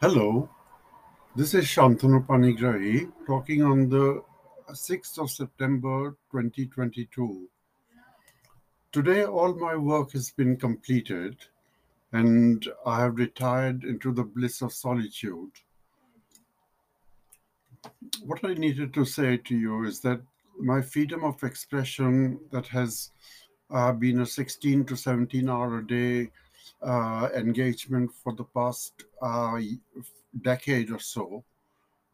Hello, this is Shantanu Panigrahi talking on the 6th of September 2022. Today, all my work has been completed and I have retired into the bliss of solitude. What I needed to say to you is that my freedom of expression that has uh, been a 16 to 17 hour a day uh, engagement for the past uh, decade or so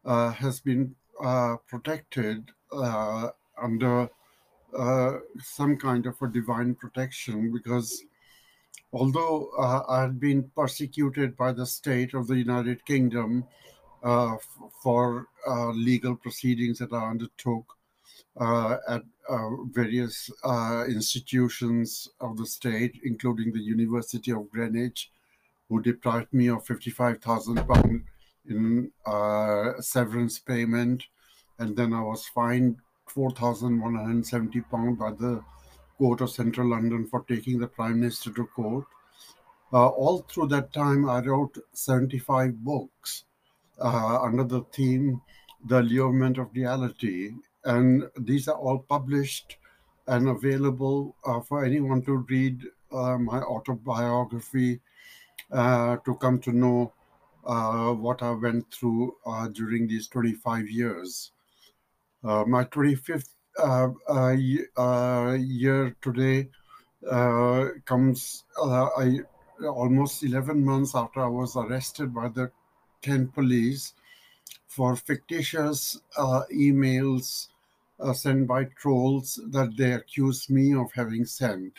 uh, has been uh, protected uh, under some kind of a divine protection because although I had been persecuted by the state of the United Kingdom for legal proceedings that I undertook at uh, various uh, institutions of the state, including the University of Greenwich, who deprived me of 55,000 pounds in uh, severance payment. And then I was fined 4,170 pounds by the Court of Central London for taking the Prime Minister to court. Uh, all through that time, I wrote 75 books uh, under the theme The Allurement of Reality. And these are all published and available uh, for anyone to read uh, my autobiography uh, to come to know uh, what I went through uh, during these 25 years. Uh, my 25th uh, uh, uh, year today comes I, almost 11 months after I was arrested by the Kent police for fictitious emails sent by trolls that they accused me of having sent.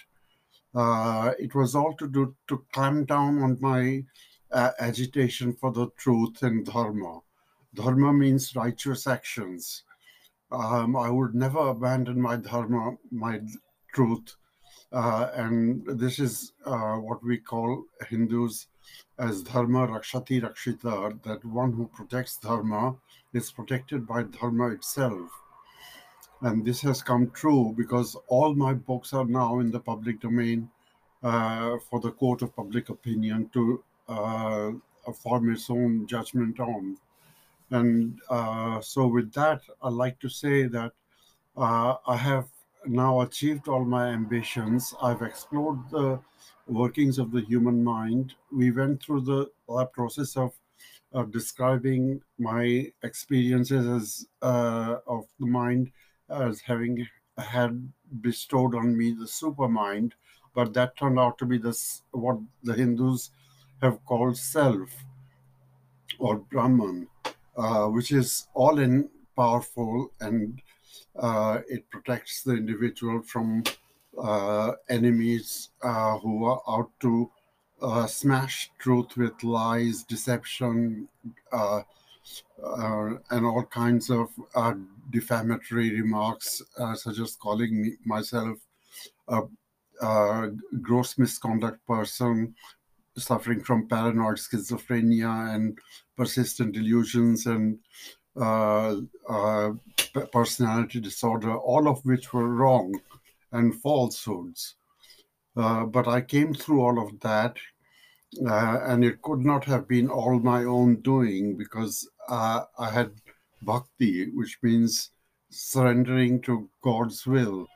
Uh, it was all to do to clamp down on my uh, agitation for the truth and dharma. Dharma means righteous actions. Um, I would never abandon my dharma, my truth, uh, and this is uh, what we call Hindus as dharma rakshati rakshita, that one who protects dharma is protected by dharma itself. And this has come true because all my books are now in the public domain uh, for the court of public opinion to uh, form its own judgment on. And uh, so, with that, I'd like to say that uh, I have now achieved all my ambitions. I've explored the workings of the human mind. We went through the process of describing my experiences as uh, of the mind as having had bestowed on me the super mind, but that turned out to be the s- what the Hindus have called self or Brahman, uh, which is all in powerful and uh, it protects the individual from uh, enemies uh, who are out to uh, smash truth with lies, deception, uh, and all kinds of defamatory remarks, uh, such as calling me myself a, a gross misconduct person suffering from paranoid schizophrenia and persistent delusions and uh, uh, personality disorder, all of which were wrong and falsehoods. Uh, but I came through all of that, uh, and it could not have been all my own doing because uh, I had bhakti, which means surrendering to God's will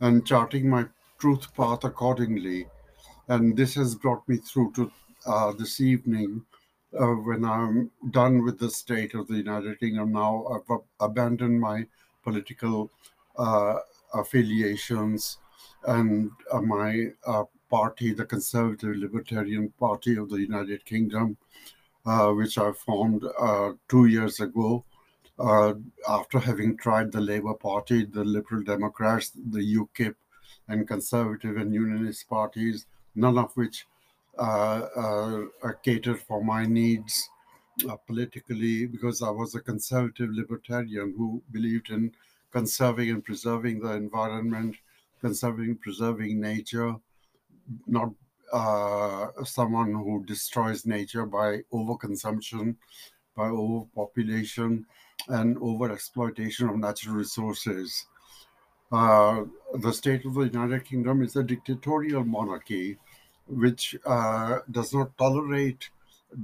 and charting my truth path accordingly. And this has brought me through to uh, this evening uh, when I'm done with the state of the United Kingdom. Now I've ab- abandoned my political uh, affiliations and uh, my uh, party, the Conservative Libertarian Party of the United Kingdom, uh, which I formed two years ago. Uh, after having tried the Labour Party, the Liberal Democrats, the UKIP, and Conservative and Unionist parties, none of which uh, uh, catered for my needs uh, politically because I was a conservative libertarian who believed in conserving and preserving the environment, conserving, preserving nature, not uh, someone who destroys nature by overconsumption, by overpopulation, and overexploitation of natural resources. Uh, the state of the United Kingdom is a dictatorial monarchy which uh, does not tolerate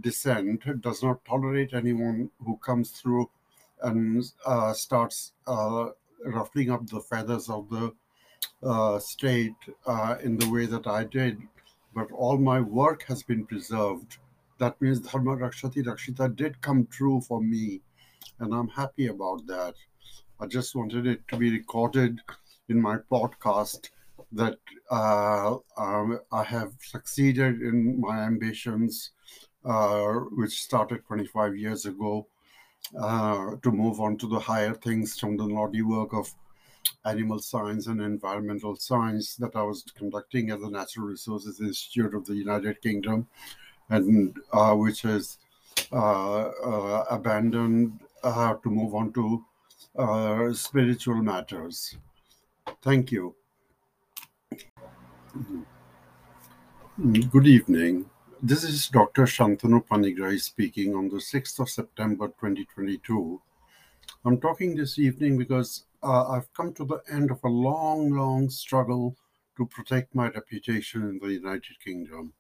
dissent, does not tolerate anyone who comes through and uh, starts uh, ruffling up the feathers of the uh, state uh, in the way that I did. But all my work has been preserved. That means Dharma Rakshati Rakshita did come true for me, and I'm happy about that. I just wanted it to be recorded in my podcast that uh, um, I have succeeded in my ambitions, uh, which started 25 years ago, uh, to move on to the higher things from the naughty work of animal science and environmental science that I was conducting at the Natural Resources Institute of the United Kingdom, and uh, which is uh, uh, abandoned uh, to move on to spiritual matters. Thank you. Good evening. This is Dr. Shantanu Panigrahi speaking on the 6th of September 2022. I'm talking this evening because uh, I've come to the end of a long, long struggle to protect my reputation in the United Kingdom.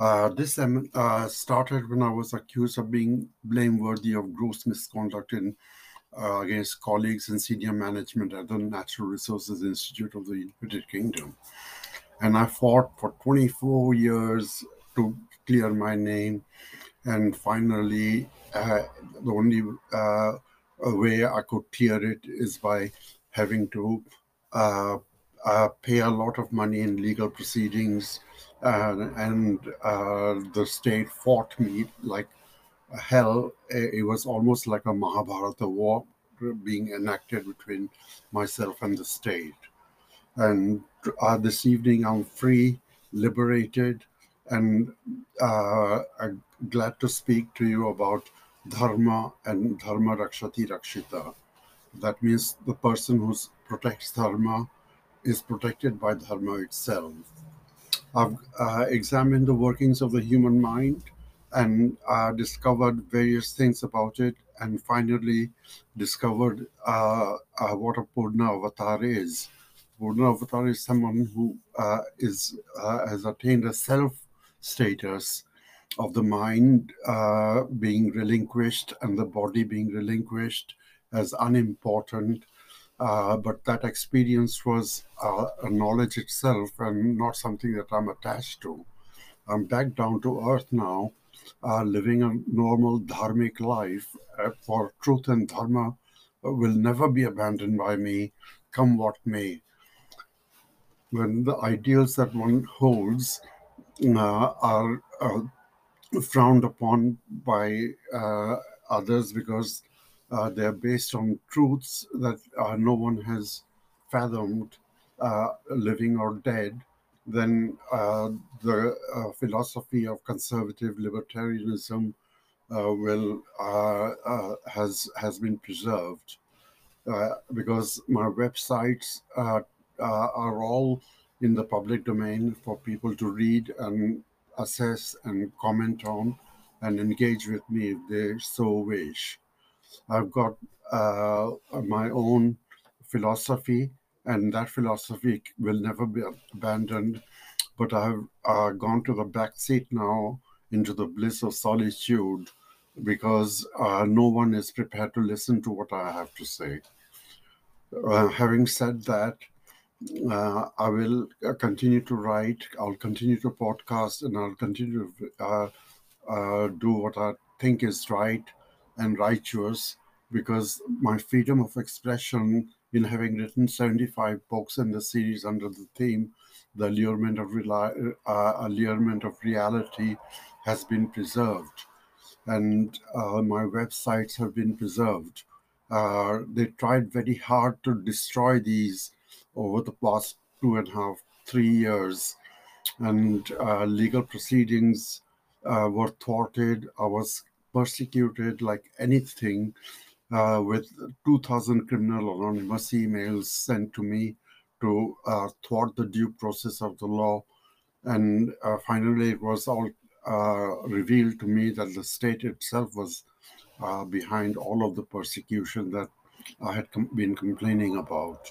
Uh, this um, uh, started when I was accused of being blameworthy of gross misconduct in uh, against colleagues and senior management at the Natural Resources Institute of the United Kingdom. And I fought for 24 years to clear my name. And finally, uh, the only uh, way I could clear it is by having to uh, pay a lot of money in legal proceedings. And uh, the state fought me like hell. It was almost like a Mahabharata war being enacted between myself and the state. And uh, this evening, I'm free, liberated, and uh, I'm glad to speak to you about dharma and dharma rakshati rakshita. That means the person who protects dharma is protected by dharma itself. I've uh, examined the workings of the human mind and uh, discovered various things about it, and finally discovered uh, uh what a Purna avatar is. Purna avatar is someone who uh, is uh, has attained a self status of the mind being relinquished and the body being relinquished as unimportant. Uh, but that experience was uh, a knowledge itself and not something that I'm attached to. I'm back down to earth now, uh, living a normal dharmic life uh, for truth and dharma will never be abandoned by me, come what may. When the ideals that one holds uh, are frowned upon by others because uh, they're based on truths that uh, no one has fathomed, uh, living or dead, then uh, the uh, philosophy of conservative libertarianism will has has been preserved because my websites are all in the public domain for people to read and assess and comment on and engage with me if they so wish. I've got uh, my own philosophy, and that philosophy will never be abandoned. But I've uh, gone to the back seat now into the bliss of solitude because uh, no one is prepared to listen to what I have to say. Uh, having said that, uh, I will uh, continue to write. I'll continue to podcast, and I'll continue to uh, uh, do what I think is right and righteous. Because my freedom of expression, in having written 75 books in the series under the theme "The Allurement of Reli- uh, Allurement of Reality," has been preserved, and uh, my websites have been preserved. they tried very hard to destroy these over the past two and a half, three years. And uh, legal proceedings uh, were thwarted. I was persecuted like anything uh, with 2,000 criminal anonymous emails sent to me to uh, thwart the due process of the law. And uh, finally, it was all uh, revealed to me that the state itself was behind all of the persecution that I had com- been complaining about.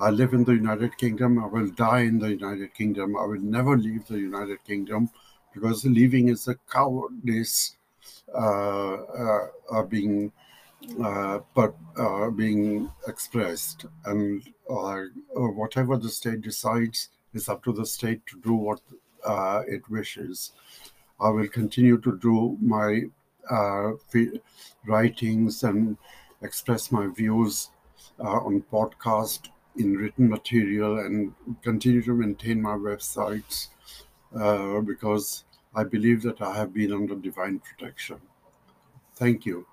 I live in the United Kingdom. I will die in the United Kingdom. I will never leave the United Kingdom because leaving is a cowardice uh, uh, uh being uh, but uh, being expressed, and whatever the state decides is up to the state to do what it wishes. I will continue to do my writings and express my views on podcast in written material and continue to maintain my websites uh, because I believe that I have been under divine protection. Thank you.